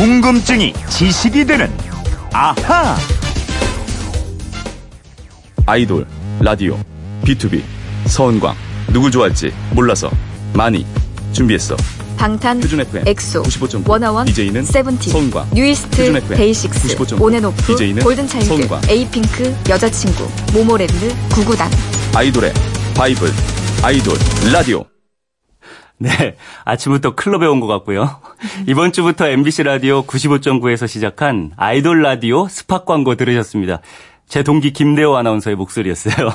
궁금증이 지식이 되는 아하. 아이돌, 라디오, B2B, 서은광. 누굴 좋아할지 몰라서 많이 준비했어. 방탄, 표준 FM 엑소, 95.9 워너원, DJ는 세븐틴, 서은광 뉴이스트, 표준 FM 데이식스, 95.9 온앤오프, DJ는 골든차일드, 에이핑크, 여자친구, 모모랜드, 구구단. 아이돌의 바이블, 아이돌, 라디오. 네, 아침부터 클럽에 온 것 같고요. 이번 주부터 MBC 라디오 95.9에서 시작한 아이돌 라디오 스팟 광고 들으셨습니다. 제 동기 김대호 아나운서의 목소리였어요.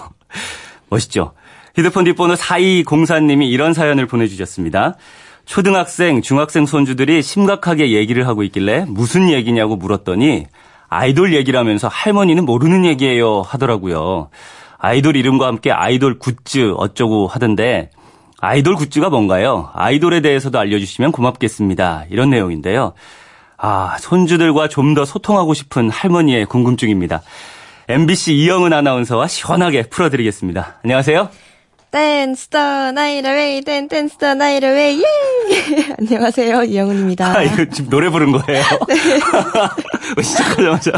멋있죠? 휴대폰 뒷번호 4204님이 이런 사연을 보내주셨습니다. 초등학생, 중학생 손주들이 심각하게 얘기를 하고 있길래 무슨 얘기냐고 물었더니 아이돌 얘기라면서 할머니는 모르는 얘기예요 하더라고요. 아이돌 이름과 함께 아이돌 굿즈 어쩌고 하던데 아이돌 굿즈가 뭔가요? 아이돌에 대해서도 알려주시면 고맙겠습니다. 이런 내용인데요. 아, 손주들과 좀 더 소통하고 싶은 할머니의 궁금증입니다. MBC 이영은 아나운서와 시원하게 풀어드리겠습니다. 안녕하세요. Dance the night away dance dance the night away 예 안녕하세요 이영은입니다. 아, 이거 지금 노래 부른 거예요? 네. 시작하자마자.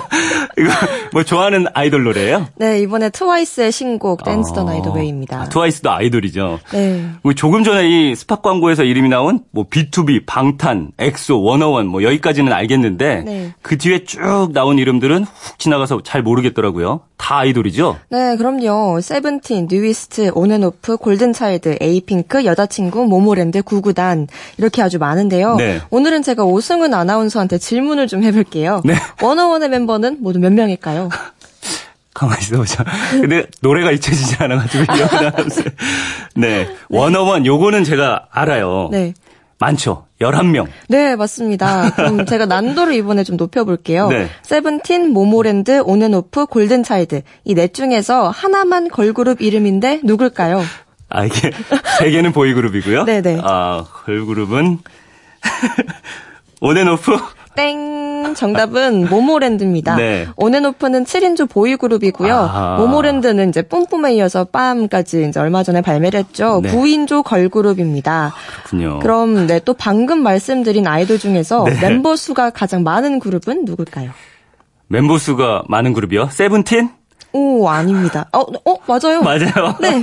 이거 뭐 좋아하는 아이돌 노래예요? 네 이번에 트와이스의 신곡 Dance The Night Away입니다. 아, 트와이스도 아이돌이죠. 네. 뭐 조금 전에 이 스팟 광고에서 이름이 나온 뭐 B2B, 방탄, 엑소, 워너원 뭐 여기까지는 알겠는데 네. 그 뒤에 쭉 나온 이름들은 훅 지나가서 잘 모르겠더라고요. 다 아이돌이죠? 네 그럼요 세븐틴, 뉴이스트, 온앤오프, 골든차일드, 에이핑크, 여자친구, 모모랜드, 구구단 이렇게 아주 많은데요. 네. 오늘은 제가 오승은 아나운서한테 질문을 좀 해볼게요. 네. 워너원의 멤버는 모두 몇 명일까요? 가만히 있어보자. 근데 노래가 잊혀지지 않아가지고 이어나면서 네. 워너원 요거는 제가 알아요. 네. 많죠. 11명. 네, 맞습니다. 그럼 제가 난도를 이번에 좀 높여볼게요. 네. 세븐틴, 모모랜드, 온앤오프, 골든차일드 이 넷 중에서 하나만 걸그룹 이름인데 누굴까요? 아, 이게 세 개는 보이그룹이고요. 네네. 아, 걸그룹은 온앤오프? 땡! 정답은 모모랜드입니다. 네. 온앤오프는 7인조 보이그룹이고요. 아하. 모모랜드는 이제 뿜뿜에 이어서 빰까지 이제 얼마 전에 발매를 했죠. 네. 9인조 걸그룹입니다. 그렇군요. 그럼 네, 또 방금 말씀드린 아이돌 중에서 네. 멤버 수가 가장 많은 그룹은 누굴까요? 멤버 수가 많은 그룹이요? 세븐틴? 오, 아닙니다. 어, 어, 맞아요. 맞아요. 네.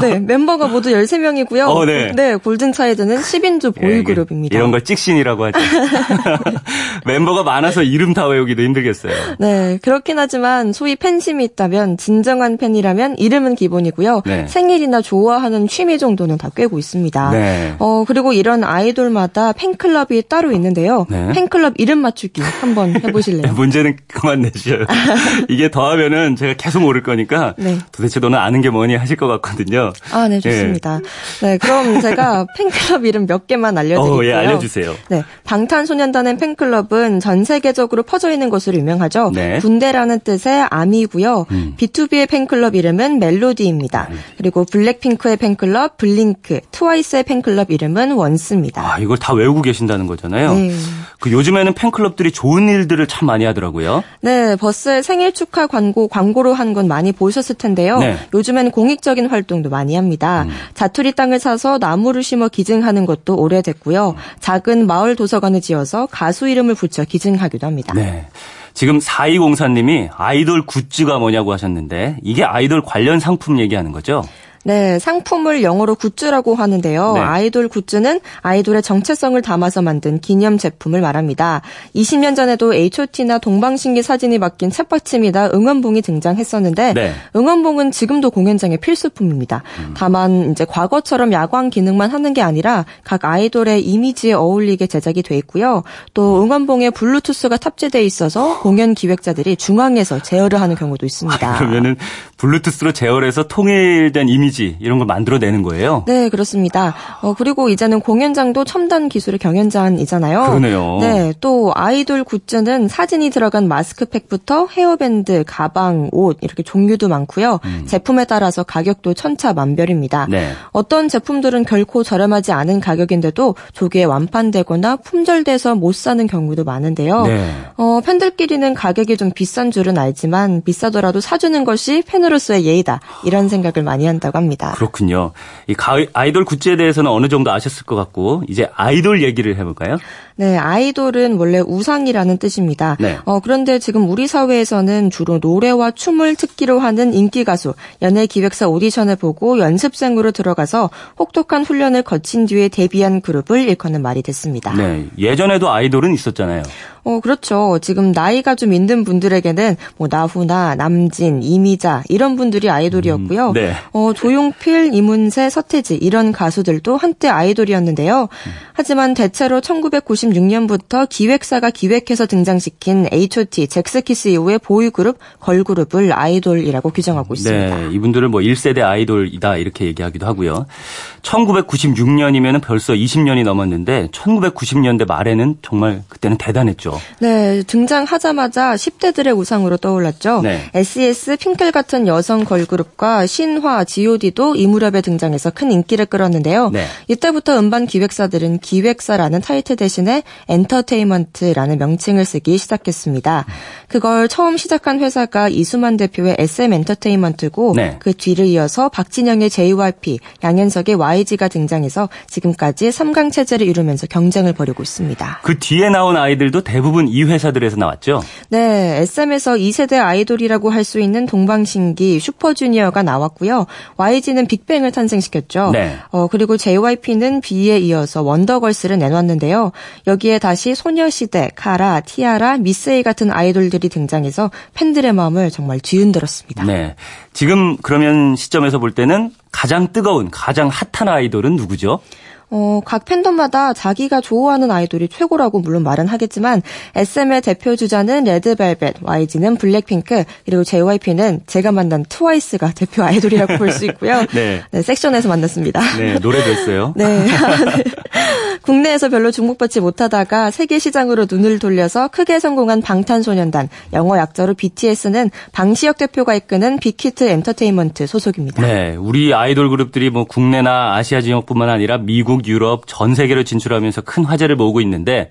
네, 멤버가 모두 13명이고요. 어, 네. 골든차일드는 10인조 예, 보이그룹입니다. 이런 걸 찍신이라고 하죠. 멤버가 많아서 이름 다 외우기도 힘들겠어요. 네, 그렇긴 하지만 소위 팬심이 있다면 진정한 팬이라면 이름은 기본이고요. 네. 생일이나 좋아하는 취미 정도는 다 꿰고 있습니다. 네. 어, 그리고 이런 아이돌마다 팬클럽이 따로 있는데요. 네. 팬클럽 이름 맞추기 한번 해보실래요? 문제는 그만 내주셔요. 이게 더하면은 제가 계속 모를 거니까 네. 도대체 너는 아는 게 뭐니 하실 것 같거든요. 아, 네, 좋습니다. 네, 그럼 제가 팬클럽 이름 몇 개만 알려드릴게요. 어, 예, 알려주세요. 네, 방탄소년단의 팬클럽은 전 세계적으로 퍼져 있는 것으로 유명하죠. 네. 군대라는 뜻의 아미고요. 음. B2B의 팬클럽 이름은 멜로디입니다. 그리고 블랙핑크의 팬클럽 블링크, 트와이스의 팬클럽 이름은 원스입니다. 아, 이걸 다 외우고 계신다는 거잖아요. 네. 그 요즘에는 팬클럽들이 좋은 일들을 참 많이 하더라고요. 네, 버스의 생일 축하 광고, 광고로 한 건 많이 보셨을 텐데요. 네. 음. 요즘엔 공익적인 활동도 많이 합니다. 자투리 땅을 사서 나무를 심어 기증하는 것도 오래됐고요. 작은 마을 도서관을 지어서 가수 이름을 붙여 기증하기도 합니다. 네. 지금 4204님이 아이돌 굿즈가 뭐냐고 하셨는데 이게 아이돌 관련 상품 얘기하는 거죠? 네, 상품을 영어로 굿즈라고 하는데요. 네. 아이돌 굿즈는 아이돌의 정체성을 담아서 만든 기념 제품을 말합니다. 20년 전에도 H.O.T나 동방신기 사진이 박힌 책받침이나 응원봉이 등장했었는데 네. 응원봉은 지금도 공연장의 필수품입니다. 다만 이제 과거처럼 야광 기능만 하는 게 아니라 각 아이돌의 이미지에 어울리게 제작이 돼 있고요. 또 응원봉에 블루투스가 탑재돼 있어서 공연 기획자들이 중앙에서 제어를 하는 경우도 있습니다. 아, 그러면은 블루투스로 제어해서 통일된 이미지 이런 걸 만들어내는 거예요. 네, 그렇습니다. 어, 그리고 이제는 공연장도 첨단 기술의 경연장이잖아요. 그러네요. 네, 또 아이돌 굿즈는 사진이 들어간 마스크팩부터 헤어밴드, 가방, 옷 이렇게 종류도 많고요. 제품에 따라서 가격도 천차만별입니다. 음. 네. 어떤 제품들은 결코 저렴하지 않은 가격인데도 조기에 완판되거나 품절돼서 못 사는 경우도 많은데요. 네. 어, 팬들끼리는 가격이 좀 비싼 줄은 알지만 비싸더라도 사주는 것이 팬으로서의 예의다. 이런 생각을 많이 한다고 합니다. 그렇군요. 이 가- 아이돌 굿즈에 대해서는 어느 정도 아셨을 것 같고 이제 아이돌 얘기를 해볼까요? 네, 아이돌은 원래 우상이라는 뜻입니다. 네. 어, 그런데 지금 우리 사회에서는 주로 노래와 춤을 특기로 하는 인기 가수, 연예 기획사 오디션을 보고 연습생으로 들어가서 혹독한 훈련을 거친 뒤에 데뷔한 그룹을 일컫는 말이 됐습니다. 네. 예전에도 아이돌은 있었잖아요. 어, 그렇죠. 지금 나이가 좀 있는 분들에게는 뭐 나훈아, 남진, 이미자 이런 분들이 아이돌이었고요. 음, 네. 어, 조용필, 이문세, 서태지 이런 가수들도 한때 아이돌이었는데요. 하지만 대체로 1996년부터 기획사가 기획해서 등장시킨 H.O.T, 잭스키스 이후의 보이그룹, 걸그룹을 아이돌이라고 규정하고 있습니다. 네, 이분들을 뭐 1세대 아이돌이다 이렇게 얘기하기도 하고요. 1996년이면 벌써 20년이 넘었는데 1990년대 말에는 정말 그때는 대단했죠. 네, 등장하자마자 10대들의 우상으로 떠올랐죠. 네. SES, 핑클 같은 여성 걸그룹과 신화, G.O.D도 이 무렵에 등장해서 큰 인기를 끌었는데요. 네. 이때부터 음반 기획사들은 기획사라는 타이틀 대신에 엔터테인먼트라는 명칭을 쓰기 시작했습니다. 그걸 처음 시작한 회사가 이수만 대표의 SM 엔터테인먼트고 네. 그 뒤를 이어서 박진영의 JYP, 양현석의 YG가 등장해서 지금까지 3강 체제를 이루면서 경쟁을 벌이고 있습니다. 그 뒤에 나온 아이들도 대 부분 이 회사들에서 나왔죠. 네, SM에서 2세대 아이돌이라고 할 수 있는 동방신기 슈퍼주니어가 나왔고요. YG는 빅뱅을 탄생시켰죠. 네. 어, 그리고 JYP는 B에 이어서 원더걸스를 내놨는데요. 여기에 다시 소녀시대, 카라, 티아라, 미스에이 같은 아이돌들이 등장해서 팬들의 마음을 정말 뒤흔들었습니다. 네. 지금 그러면 시점에서 볼 때는 가장 뜨거운, 가장 핫한 아이돌은 누구죠? 어, 각 팬덤마다 자기가 좋아하는 아이돌이 최고라고 물론 말은 하겠지만 SM의 대표 주자는 레드벨벳, YG는 블랙핑크, 그리고 JYP는 제가 만난 트와이스가 대표 아이돌이라고 볼 수 있고요. 네. 섹션에서 만났습니다. 네, 노래도 했어요. 네. 국내에서 별로 주목받지 못하다가 세계 시장으로 눈을 돌려서 크게 성공한 방탄소년단, 영어 약자로 BTS는 방시혁 대표가 이끄는 빅히트 엔터테인먼트 소속입니다. 네, 우리 아이돌 그룹들이 뭐 국내나 아시아 지역뿐만 아니라 미국, 유럽 전 세계로 진출하면서 큰 화제를 모으고 있는데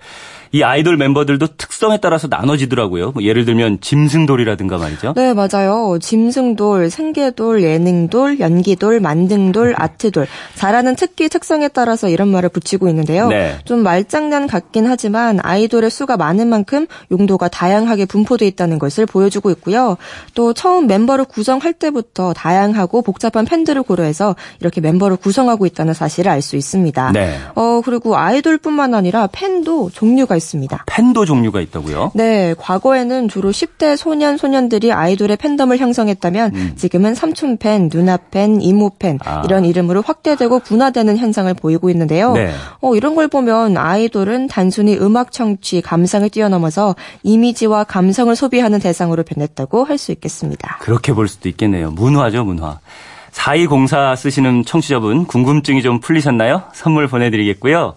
이 아이돌 멤버들도 특성에 따라서 나눠지더라고요. 뭐 예를 들면 짐승돌이라든가 말이죠. 네, 맞아요. 짐승돌, 생계돌, 예능돌, 연기돌, 만등돌, 아트돌. 잘하는 특기 특성에 따라서 이런 말을 붙이고 있는데요. 네. 좀 말장난 같긴 하지만 아이돌의 수가 많은 만큼 용도가 다양하게 분포돼 있다는 것을 보여주고 있고요. 또 처음 멤버를 구성할 때부터 다양하고 복잡한 팬들을 고려해서 이렇게 멤버를 구성하고 있다는 사실을 알 수 있습니다. 네. 어, 그리고 아이돌뿐만 아니라 팬도 종류가 있습니다. 팬도 종류가 있다고요. 네, 과거에는 주로 10대 소년, 소년들이 아이돌의 팬덤을 형성했다면 지금은 삼촌 팬, 누나 팬, 이모 팬 음. 아. 이런 이름으로 확대되고 분화되는 현상을 보이고 있는데요. 네. 어, 이런 걸 보면 아이돌은 단순히 음악 청취, 감상을 뛰어넘어서 이미지와 감성을 소비하는 대상으로 변했다고 할 수 있겠습니다. 그렇게 볼 수도 있겠네요. 문화죠, 문화. 4204 쓰시는 청취자분 궁금증이 좀 풀리셨나요? 선물 보내드리겠고요.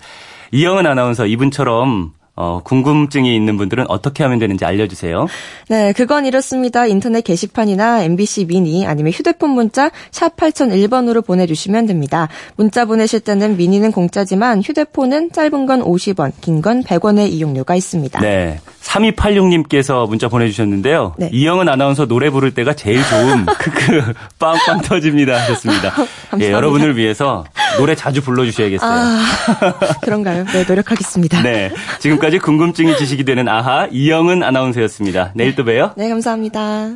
이영은 아나운서 이분처럼 어, 궁금증이 있는 분들은 어떻게 하면 되는지 알려주세요. 네, 그건 이렇습니다. 인터넷 게시판이나 MBC 미니 아니면 휴대폰 문자 샵 8001번으로 보내주시면 됩니다. 문자 보내실 때는 미니는 공짜지만 휴대폰은 짧은 건 50원, 긴 건 100원의 이용료가 있습니다. 네. 3286님께서 문자 보내주셨는데요. 네. 이영은 아나운서 노래 부를 때가 제일 좋음. 크크. 빵빵 터집니다. 하셨습니다. 예, 여러분을 위해서 노래 자주 불러주셔야겠어요. 아, 그런가요? 네, 노력하겠습니다. 네. 지금까지 궁금증이 지식이 되는 아하 이영은 아나운서였습니다. 내일 또 봬요. 네, 감사합니다.